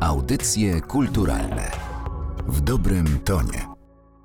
Audycje kulturalne w dobrym tonie.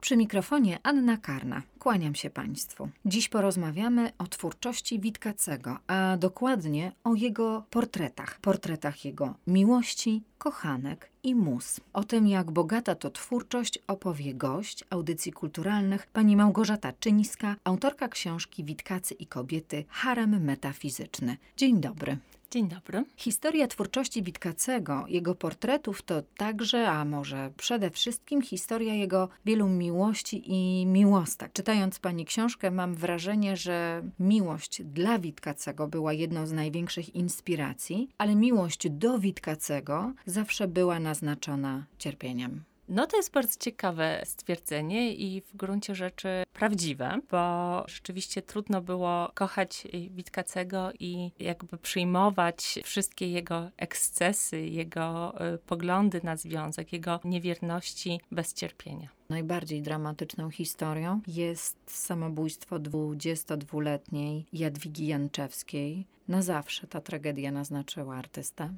Przy mikrofonie Anna Karna. Kłaniam się Państwu. Dziś porozmawiamy o twórczości Witkacego, a dokładnie o jego portretach. Portretach jego miłości, kochanek i mus. O tym, jak bogata to twórczość, opowie gość audycji kulturalnych pani Małgorzata Czyńska, autorka książki Witkacy i kobiety Harem metafizyczny. Dzień dobry. Dzień dobry. Historia twórczości Witkacego, jego portretów to także, a może przede wszystkim historia jego wielu miłości i miłostek. Czytając pani książkę, mam wrażenie, że miłość dla Witkacego była jedną z największych inspiracji, ale miłość do Witkacego zawsze była naznaczona cierpieniem. No to jest bardzo ciekawe stwierdzenie i w gruncie rzeczy prawdziwe, bo rzeczywiście trudno było kochać Witkacego i jakby przyjmować wszystkie jego ekscesy, jego y, poglądy na związek, jego niewierności bez cierpienia. Najbardziej dramatyczną historią jest samobójstwo 22-letniej Jadwigi Janczewskiej. Na zawsze ta tragedia naznaczyła artystę.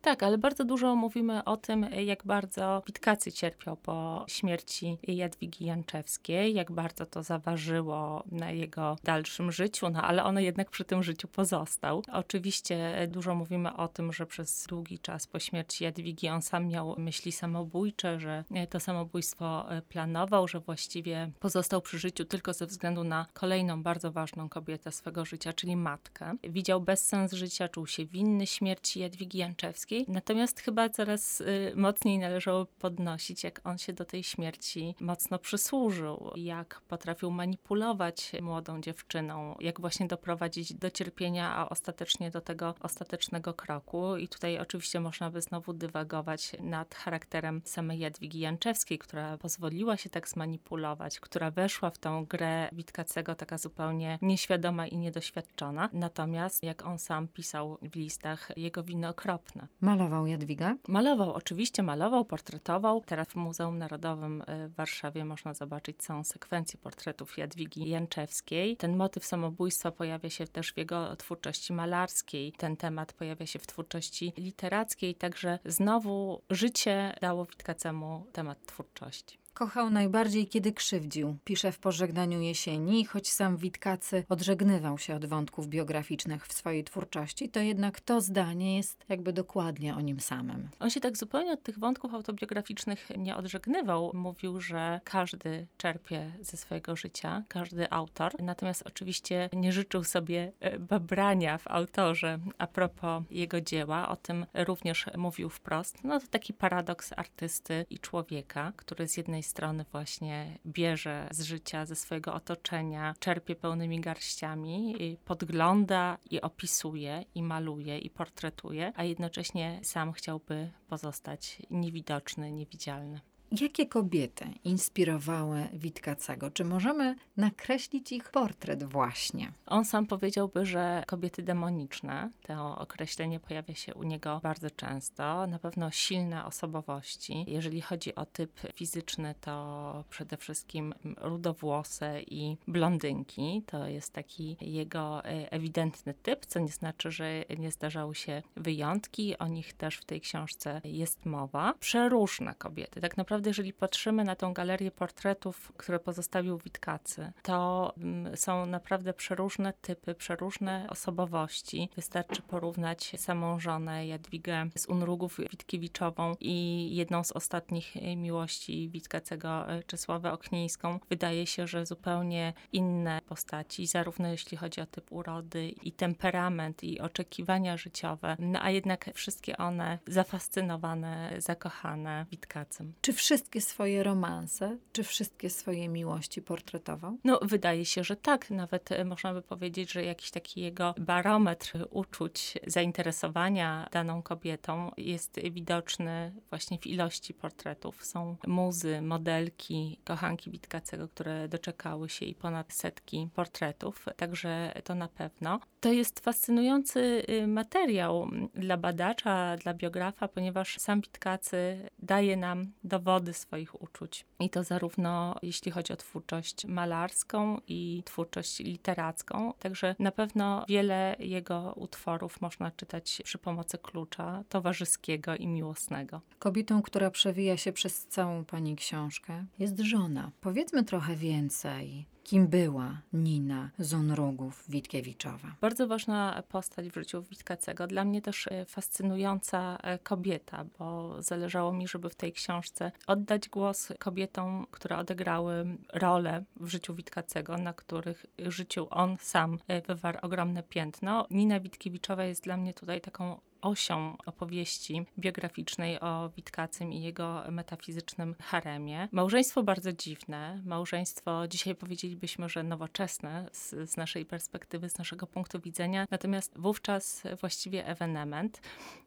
Tak, ale bardzo dużo mówimy o tym, jak bardzo Witkacy cierpiał po śmierci Jadwigi Janczewskiej, jak bardzo to zaważyło na jego dalszym życiu, no ale on jednak przy tym życiu pozostał. Oczywiście dużo mówimy o tym, że przez długi czas po śmierci Jadwigi on sam miał myśli samobójcze, że to samobójstwo planował, że właściwie pozostał przy życiu tylko ze względu na kolejną bardzo ważną kobietę swego życia, czyli matkę. Widział bezsens życia, czuł się winny śmierci Jadwigi Janczewskiej, Natomiast chyba coraz y, mocniej należało podnosić, jak on się do tej śmierci mocno przysłużył, jak potrafił manipulować młodą dziewczyną, jak właśnie doprowadzić do cierpienia, a ostatecznie do tego ostatecznego kroku. I tutaj oczywiście można by znowu dywagować nad charakterem samej Jadwigi Janczewskiej, która pozwoliła się tak zmanipulować, która weszła w tą grę Witkacego taka zupełnie nieświadoma i niedoświadczona. Natomiast, jak on sam pisał w listach, jego wino okropne Malował Jadwiga? Malował, oczywiście malował, portretował. Teraz w Muzeum Narodowym y, w Warszawie można zobaczyć całą sekwencję portretów Jadwigi Janczewskiej. Ten motyw samobójstwa pojawia się też w jego twórczości malarskiej. Ten temat pojawia się w twórczości literackiej, także znowu życie dało Witkacemu temat twórczości. Kochał najbardziej, kiedy krzywdził. Pisze w pożegnaniu jesieni, choć sam Witkacy odżegnywał się od wątków biograficznych w swojej twórczości, to jednak to zdanie jest jakby dokładnie o nim samym. On się tak zupełnie od tych wątków autobiograficznych nie odżegnywał. Mówił, że każdy czerpie ze swojego życia, każdy autor. Natomiast oczywiście nie życzył sobie e, babrania w autorze a propos jego dzieła. O tym również mówił wprost. No to taki paradoks artysty i człowieka, który z jednej strony właśnie bierze z życia, ze swojego otoczenia, czerpie pełnymi garściami, podgląda i opisuje, i maluje, i portretuje, a jednocześnie sam chciałby pozostać niewidoczny, niewidzialny. Jakie kobiety inspirowały Witkacego? Czy możemy nakreślić ich portret właśnie? On sam powiedziałby, że kobiety demoniczne, to określenie pojawia się u niego bardzo często. Na pewno silne osobowości. Jeżeli chodzi o typ fizyczny, to przede wszystkim rudowłose i blondynki. To jest taki jego e, ewidentny typ, co nie znaczy, że nie zdarzały się wyjątki. O nich też w tej książce jest mowa. Przeróżne kobiety. Tak naprawdę naprawdę, jeżeli patrzymy na tą galerię portretów, które pozostawił Witkacy, to mm, są naprawdę przeróżne typy, przeróżne osobowości. Wystarczy porównać samą żonę Jadwigę z Unrugów Witkiewiczową i jedną z ostatnich miłości Witkacego, e, Czesławę Oknieńską. Wydaje się, że zupełnie inne postaci, zarówno jeśli chodzi o typ urody i temperament i oczekiwania życiowe, no a jednak wszystkie one zafascynowane, zakochane Witkacem. Czy wszystkie swoje romanse, czy wszystkie swoje miłości portretował? No, wydaje się, że tak. Nawet e, można by powiedzieć, że jakiś taki jego barometr uczuć, zainteresowania daną kobietą jest widoczny właśnie w ilości portretów. Są muzy, modelki, kochanki Witkacego, które doczekały się i ponad setki portretów, także to na pewno. To jest fascynujący y, materiał dla badacza, dla biografa, ponieważ sam Witkacy daje nam dowody wody swoich uczuć. I to zarówno jeśli chodzi o twórczość malarską i twórczość literacką. Także na pewno wiele jego utworów można czytać przy pomocy klucza towarzyskiego i miłosnego. Kobietą, która przewija się przez całą pani książkę, jest żona. Powiedzmy trochę więcej kim była Nina Zonrogów-Witkiewiczowa. Bardzo ważna postać w życiu Witkacego. Dla mnie też e, fascynująca e, kobieta, bo zależało mi, żeby w tej książce oddać głos kobietom, które odegrały rolę w życiu Witkacego, na których życiu on sam e, wywarł ogromne piętno. Nina Witkiewiczowa jest dla mnie tutaj taką osią opowieści biograficznej o Witkacym i jego metafizycznym haremie. Małżeństwo bardzo dziwne, małżeństwo dzisiaj powiedzielibyśmy, że nowoczesne z, z naszej perspektywy, z naszego punktu widzenia, natomiast wówczas właściwie ewenement.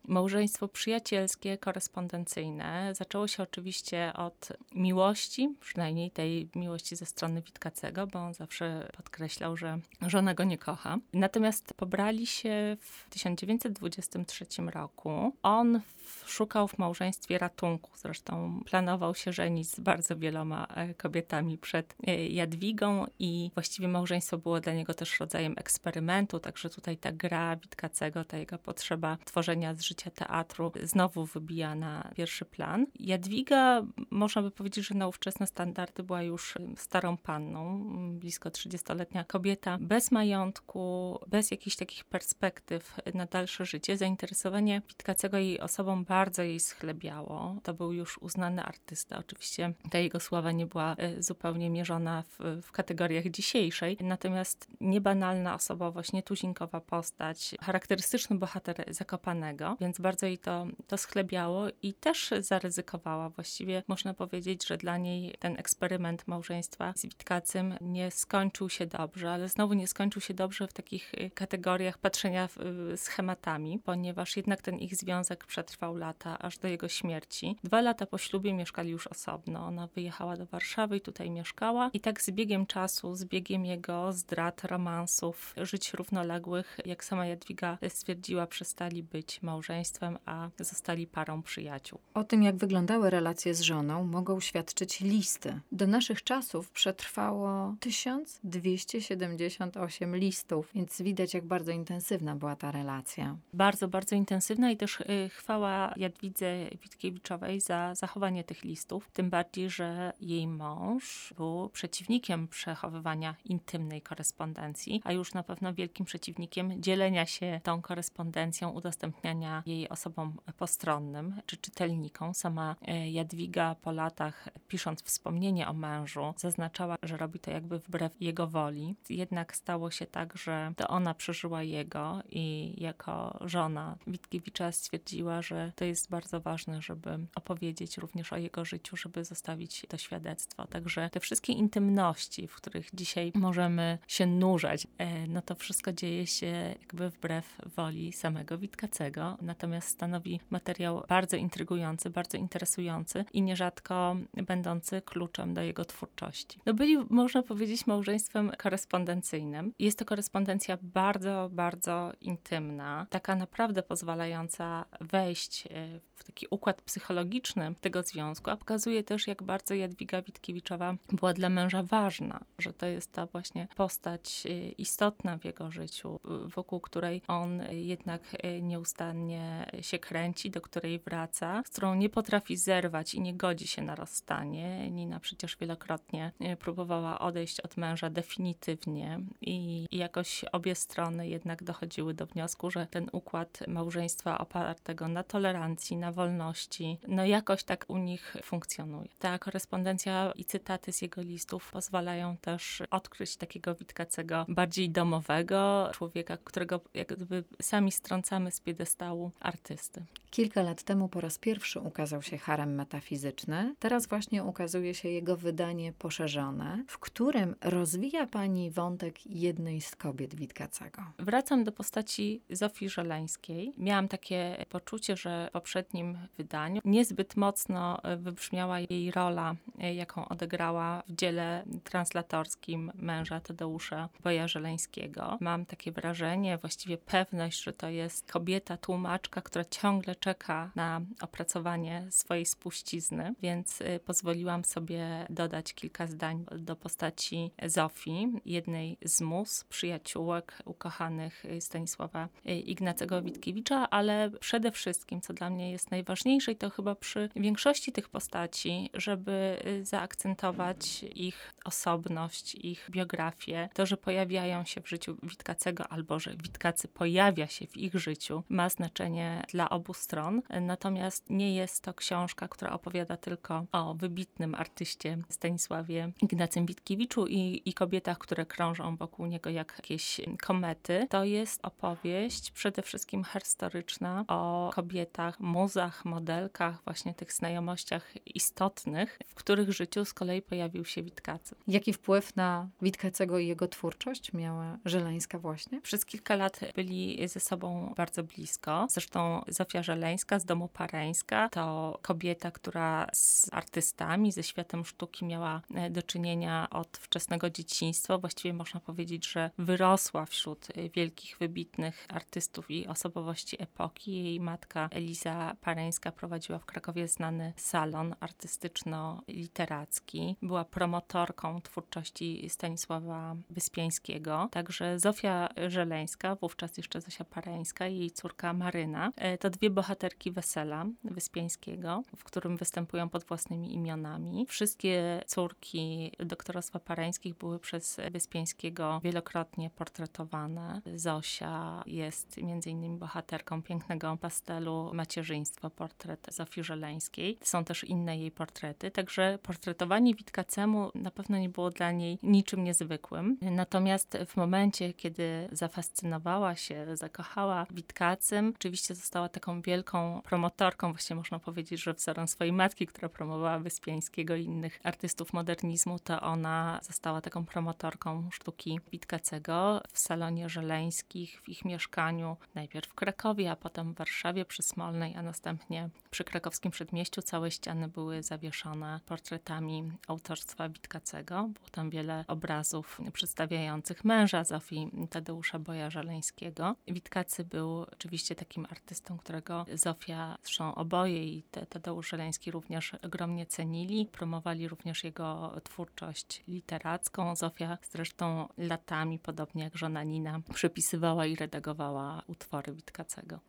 Małżeństwo przyjacielskie, korespondencyjne. Zaczęło się oczywiście od miłości, przynajmniej tej miłości ze strony Witkacego, bo on zawsze podkreślał, że żona go nie kocha. Natomiast pobrali się w 1923 1993 roku. On szukał w małżeństwie ratunku. Zresztą planował się żenić z bardzo wieloma e, kobietami przed e, Jadwigą i właściwie małżeństwo było dla niego też rodzajem eksperymentu, także tutaj ta gra Witkacego, ta jego potrzeba tworzenia z życia teatru znowu wybija na pierwszy plan. Jadwiga, można by powiedzieć, że na ówczesne standardy była już starą panną, blisko 30-letnia kobieta, bez majątku, bez jakichś takich perspektyw na dalsze życie, zainteresowanie Witkacego jej osobą bardzo jej schlebiało. To był już uznany artysta. Oczywiście ta jego sława nie była e, zupełnie mierzona w, w kategoriach dzisiejszej, natomiast niebanalna osobowość, nietuzinkowa postać, charakterystyczny bohater Zakopanego, więc bardzo jej to, to schlebiało i też zaryzykowała. Właściwie można powiedzieć, że dla niej ten eksperyment małżeństwa z Witkacym nie skończył się dobrze, ale znowu nie skończył się dobrze w takich e, kategoriach patrzenia schematami, ponieważ jednak ten ich związek przetrwał lata, aż do jego śmierci. Dwa lata po ślubie mieszkali już osobno. Ona wyjechała do Warszawy i tutaj mieszkała. I tak z biegiem czasu, z biegiem jego zdrad, romansów, żyć równoległych, jak sama Jadwiga stwierdziła, przestali być małżeństwem, a zostali parą przyjaciół. O tym, jak wyglądały relacje z żoną, mogą świadczyć listy. Do naszych czasów przetrwało 1278 listów, więc widać, jak bardzo intensywna była ta relacja. Bardzo, bardzo intensywna i też y, chwała Jadwidze Witkiewiczowej za zachowanie tych listów, tym bardziej, że jej mąż był przeciwnikiem przechowywania intymnej korespondencji, a już na pewno wielkim przeciwnikiem dzielenia się tą korespondencją, udostępniania jej osobom postronnym czy czytelnikom. Sama e, Jadwiga po latach, pisząc wspomnienie o mężu, zaznaczała, że robi to jakby wbrew jego woli. Jednak stało się tak, że to ona przeżyła jego i jako żona Witkiewicza stwierdziła, że to jest bardzo ważne, żeby opowiedzieć również o jego życiu, żeby zostawić to świadectwo. Także te wszystkie intymności, w których dzisiaj możemy się nurzać, e, no to wszystko dzieje się jakby wbrew woli samego Witkacego. Natomiast stanowi materiał bardzo intrygujący, bardzo interesujący i nierzadko będący kluczem do jego twórczości. No byli, można powiedzieć, małżeństwem korespondencyjnym. Jest to korespondencja bardzo, bardzo intymna, taka naprawdę pozwalająca wejść E, w taki układ psychologiczny tego związku, a pokazuje też, jak bardzo Jadwiga Witkiewiczowa była dla męża ważna, że to jest ta właśnie postać e, istotna w jego życiu, wokół której on jednak e, nieustannie się kręci, do której wraca, z którą nie potrafi zerwać i nie godzi się na rozstanie. Nina przecież wielokrotnie próbowała odejść od męża definitywnie i jakoś obie strony jednak dochodziły do wniosku, że ten układ małżeństwa opartego na tolerancji na wolności. No jakoś tak u nich funkcjonuje. Ta korespondencja i cytaty z jego listów pozwalają też odkryć takiego Witkacego bardziej domowego, człowieka, którego jakby sami strącamy z piedestału artysty. Kilka lat temu po raz pierwszy ukazał się harem metafizyczny. Teraz właśnie ukazuje się jego wydanie poszerzone, w którym rozwija pani wątek jednej z kobiet Witkacego. Wracam do postaci Zofii Żeleńskiej. Miałam takie poczucie, że poprzednim wydaniu niezbyt mocno wybrzmiała jej rola, jaką odegrała w dziele translatorskim męża Tadeusza Boja Żeleńskiego. Mam takie wrażenie, właściwie pewność, że to jest kobieta tłumaczka, która ciągle czeka na opracowanie swojej spuścizny, więc y, pozwoliłam sobie dodać kilka zdań do postaci Zofii, jednej z mus, przyjaciółek ukochanych y, Stanisława y, Ignacego Witkiewicza, ale przede wszystkim, co dla mnie jest najważniejsze i to chyba przy większości tych postaci, żeby zaakcentować ich osobność, ich biografię, to, że pojawiają się w życiu Witkacego albo że Witkacy pojawia się w ich życiu, ma znaczenie dla obu stron. Natomiast nie jest to książka, która opowiada tylko o wybitnym artyście Stanisławie Ignacym Witkiewiczu i, i kobietach, które krążą wokół niego jak jakieś komety. To jest opowieść przede wszystkim historyczna o kobietach, muzach, modelkach, właśnie tych znajomościach istotnych, w których życiu z kolei pojawił się Witkacy. Jaki wpływ na Witkacego i jego twórczość miała Żeleńska właśnie? Przez kilka lat byli ze sobą bardzo blisko. Zresztą Zofia Żeleńska z domu Pareńska to kobieta, która z artystami, ze światem sztuki miała e, do czynienia od wczesnego dzieciństwa. Właściwie można powiedzieć, że wyrosła wśród e, wielkich, wybitnych artystów i osobowości epoki. Jej matka Eliza Pareńska prowadziła w Krakowie znany salon artystyczno-literacki. Była promotorką twórczości Stanisława Wyspiańskiego. Także Zofia Żeleńska, wówczas jeszcze Zosia Pareńska i jej córka Maryna, e, to dwie bohaterki wesela Wyspiańskiego, w którym występują pod własnymi imionami. Wszystkie córki doktorostwa Pareńskich były przez Wyspiańskiego wielokrotnie portretowane. Zosia jest między innymi bohaterką pięknego pastelu Macierzyństwo, portret Zofii Żeleńskiej. Są też inne jej portrety, także portretowanie Witkacemu na pewno nie było dla niej niczym niezwykłym. Natomiast w momencie, kiedy zafascynowała się, zakochała Witkacym, oczywiście została taką wielką promotorką, właściwie można powiedzieć, że wzorem swojej matki, która promowała Wyspiańskiego i innych artystów modernizmu, to ona została taką promotorką sztuki Witkacego w salonie Żeleńskich, w ich mieszkaniu, najpierw w Krakowie, a potem w Warszawie przy Smolnej, a następnie przy krakowskim przedmieściu całe ściany były zawieszone portretami autorstwa Witkacego. Było tam wiele obrazów przedstawiających męża Zofii Tadeusza Boja Żeleńskiego. Witkacy był oczywiście takim artystą, którego Zofia, zresztą oboje i Tadeusz Żeleński również ogromnie cenili. Promowali również jego twórczość literacką. Zofia zresztą latami, podobnie jak żona Nina, przepisywała i redagowała utwory Witkacego.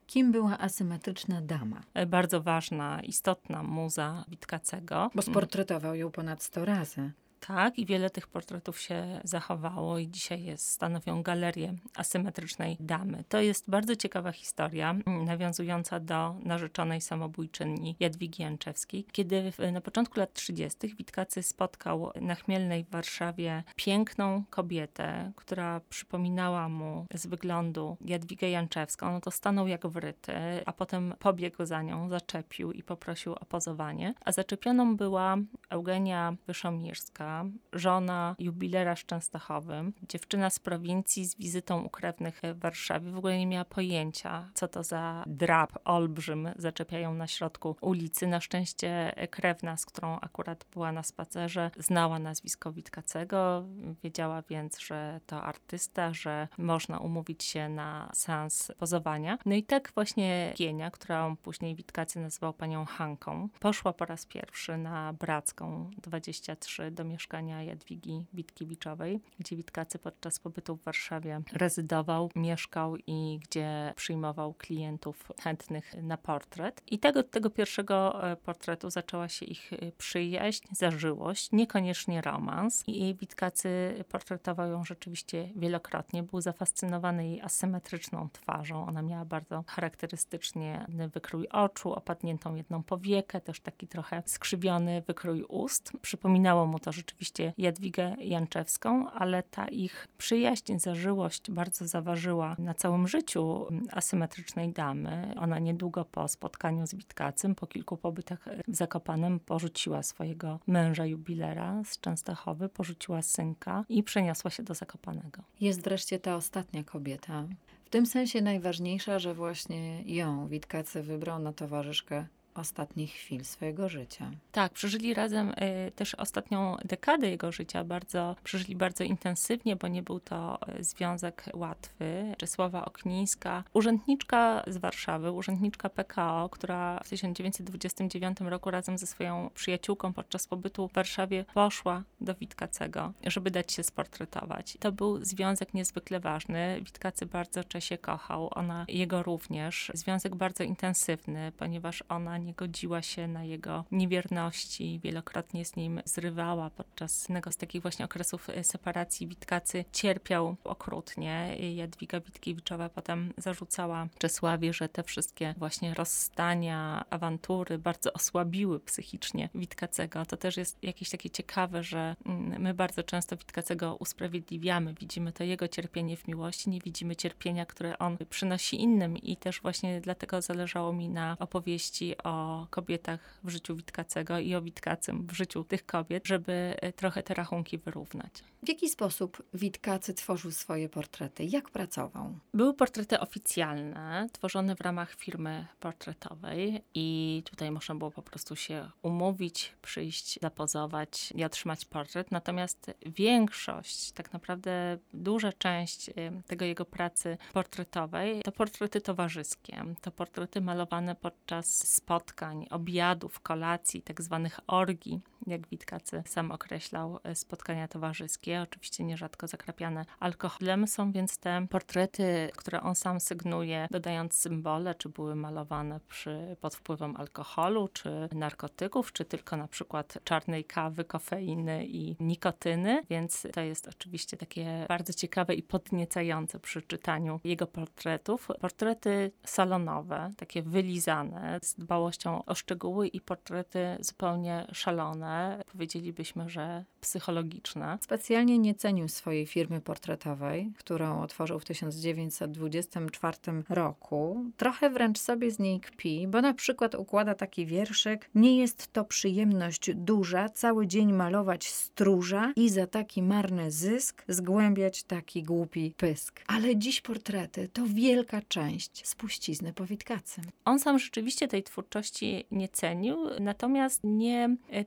Kim była asymetryczna dama? E, bardzo ważna, istotna muza Witkacego. Bo sportretował ją ponad 100 razy. Tak, i wiele tych portretów się zachowało i dzisiaj jest, stanowią galerię asymetrycznej damy. To jest bardzo ciekawa historia, nawiązująca do narzeczonej samobójczyni Jadwigi Janczewskiej. Kiedy na początku lat 30. Witkacy spotkał na Chmielnej w Warszawie piękną kobietę, która przypominała mu z wyglądu Jadwigę Janczewską, no to stanął jak wryty, a potem pobiegł za nią, zaczepił i poprosił o pozowanie. A zaczepioną była Eugenia Wyszomirska, żona jubilera z dziewczyna z prowincji z wizytą u krewnych w Warszawie, w ogóle nie miała pojęcia, co to za drab olbrzym zaczepiają na środku ulicy. Na szczęście krewna, z którą akurat była na spacerze, znała nazwisko Witkacego, wiedziała więc, że to artysta, że można umówić się na seans pozowania. No i tak właśnie Gienia, którą później Witkacy nazywał panią Hanką, poszła po raz pierwszy na Bracką 23 do mieszkania mieszkania Jadwigi Witkiewiczowej, gdzie Witkacy podczas pobytu w Warszawie rezydował, mieszkał i gdzie przyjmował klientów chętnych na portret. I tego, tego pierwszego e, portretu zaczęła się ich e, przyjaźń, zażyłość, niekoniecznie romans. I Witkacy portretował ją rzeczywiście wielokrotnie. Był zafascynowany jej asymetryczną twarzą. Ona miała bardzo charakterystycznie wykrój oczu, opadniętą jedną powiekę, też taki trochę skrzywiony wykrój ust. Przypominało mu to rzeczywiście oczywiście Jadwigę Janczewską, ale ta ich przyjaźń, zażyłość bardzo zaważyła na całym życiu asymetrycznej damy. Ona niedługo po spotkaniu z Witkacym, po kilku pobytach w Zakopanem, porzuciła swojego męża jubilera z Częstochowy, porzuciła synka i przeniosła się do Zakopanego. Jest wreszcie ta ostatnia kobieta, tym sensie najważniejsza, że właśnie ją Witkacy wybrał na towarzyszkę ostatnich chwil swojego życia. Tak, przeżyli razem y, też ostatnią dekadę jego życia, bardzo, przeżyli bardzo intensywnie, bo nie był to y, związek łatwy. Czesława Oknińska, urzędniczka z Warszawy, urzędniczka PKO, która w 1929 roku razem ze swoją przyjaciółką podczas pobytu w Warszawie poszła do Witkacego, żeby dać się sportretować. To był związek niezwykle ważny. Witkacy bardzo Czesie kochał, ona jego również. Związek bardzo intensywny, ponieważ ona nie godziła się na jego niewierności, wielokrotnie z nim zrywała podczas jednego z takich właśnie okresów e, separacji. Witkacy cierpiał okrutnie. Jadwiga Witkiewiczowa potem zarzucała Czesławie, że te wszystkie właśnie rozstania, awantury bardzo osłabiły psychicznie Witkacego. To też jest jakieś takie ciekawe, że mm, my bardzo często Witkacego usprawiedliwiamy. Widzimy to jego cierpienie w miłości, nie widzimy cierpienia, które on przynosi innym i też właśnie dlatego zależało mi na opowieści o o kobietach w życiu Witkacego i o Witkacym w życiu tych kobiet, żeby e, trochę te rachunki wyrównać. W jaki sposób Witkacy tworzył swoje portrety? Jak pracował? Były portrety oficjalne, tworzone w ramach firmy portretowej i tutaj można było po prostu się umówić, przyjść, zapozować i otrzymać portret. Natomiast większość, tak naprawdę duża część e, tego jego pracy portretowej to portrety towarzyskie. To portrety malowane podczas spotkań spotkań, obiadów, kolacji, tak zwanych orgii, jak Witkacy sam określał, e, spotkania towarzyskie, oczywiście nierzadko zakrapiane alkoholem. Są więc te portrety, które on sam sygnuje, dodając symbole, czy były malowane przy, pod wpływem alkoholu, czy narkotyków, czy tylko na przykład czarnej kawy, kofeiny i nikotyny, więc to jest oczywiście takie bardzo ciekawe i podniecające przy czytaniu jego portretów. Portrety salonowe, takie wylizane, z dbałością o szczegóły i portrety zupełnie szalone, powiedzielibyśmy, że psychologiczne. Specjalnie nie cenił swojej firmy portretowej, którą otworzył w 1924 roku. Trochę wręcz sobie z niej kpi, bo na przykład układa taki wierszyk: Nie jest to przyjemność duża, cały dzień malować stróża i za taki marny zysk zgłębiać taki głupi pysk. Ale dziś portrety to wielka część spuścizny po Witkacym. On sam rzeczywiście tej twórczości nie cenił, natomiast nie e,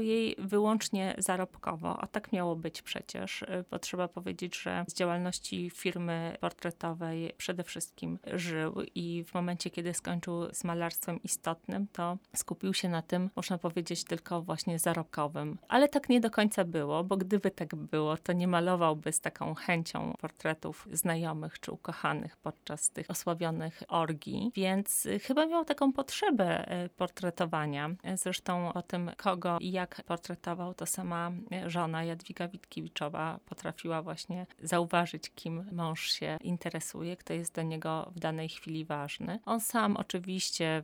jej wyłącznie zarobkowo, a tak miało być przecież, e, bo trzeba powiedzieć, że z działalności firmy portretowej przede wszystkim żył i w momencie, kiedy skończył z malarstwem istotnym, to skupił się na tym, można powiedzieć, tylko właśnie zarobkowym. Ale tak nie do końca było, bo gdyby tak było, to nie malowałby z taką chęcią portretów znajomych czy ukochanych podczas tych osławionych orgii, więc e, chyba miał taką potrzebę E, portretowania. Zresztą o tym, kogo i jak portretował, to sama żona Jadwiga Witkiewiczowa potrafiła właśnie zauważyć, kim mąż się interesuje, kto jest do niego w danej chwili ważny. On sam oczywiście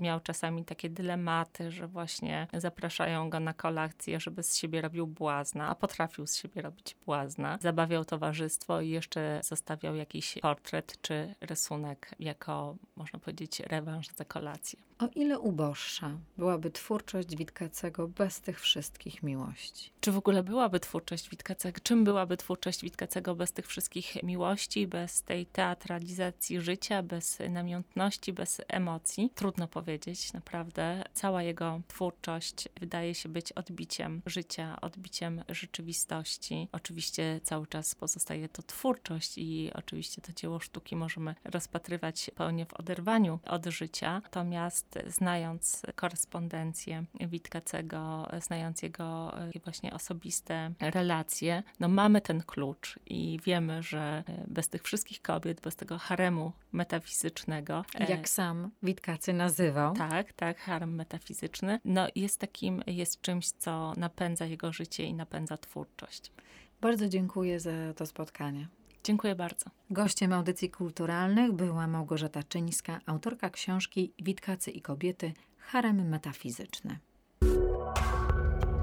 miał czasami takie dylematy, że właśnie zapraszają go na kolację, żeby z siebie robił błazna, a potrafił z siebie robić błazna. Zabawiał towarzystwo i jeszcze zostawiał jakiś portret czy rysunek jako, można powiedzieć, rewanż za kolację. O ile uboższa byłaby twórczość Witkacego bez tych wszystkich miłości? Czy w ogóle byłaby twórczość Witkacego? Czym byłaby twórczość Witkacego bez tych wszystkich miłości, bez tej teatralizacji życia, bez namiętności, bez emocji? Trudno powiedzieć, naprawdę. Cała jego twórczość wydaje się być odbiciem życia, odbiciem rzeczywistości. Oczywiście cały czas pozostaje to twórczość i oczywiście to dzieło sztuki możemy rozpatrywać pełnie w oderwaniu od życia. Natomiast znając korespondencję Witkacego, znając jego e, właśnie osobiste relacje, no mamy ten klucz i wiemy, że e, bez tych wszystkich kobiet, bez tego haremu metafizycznego. E, Jak sam Witkacy nazywał. Tak, tak, harem metafizyczny. No jest takim, jest czymś, co napędza jego życie i napędza twórczość. Bardzo dziękuję za to spotkanie. Dziękuję bardzo. Gościem audycji kulturalnych była Małgorzata Czyńska, autorka książki Witkacy i kobiety Harem metafizyczny.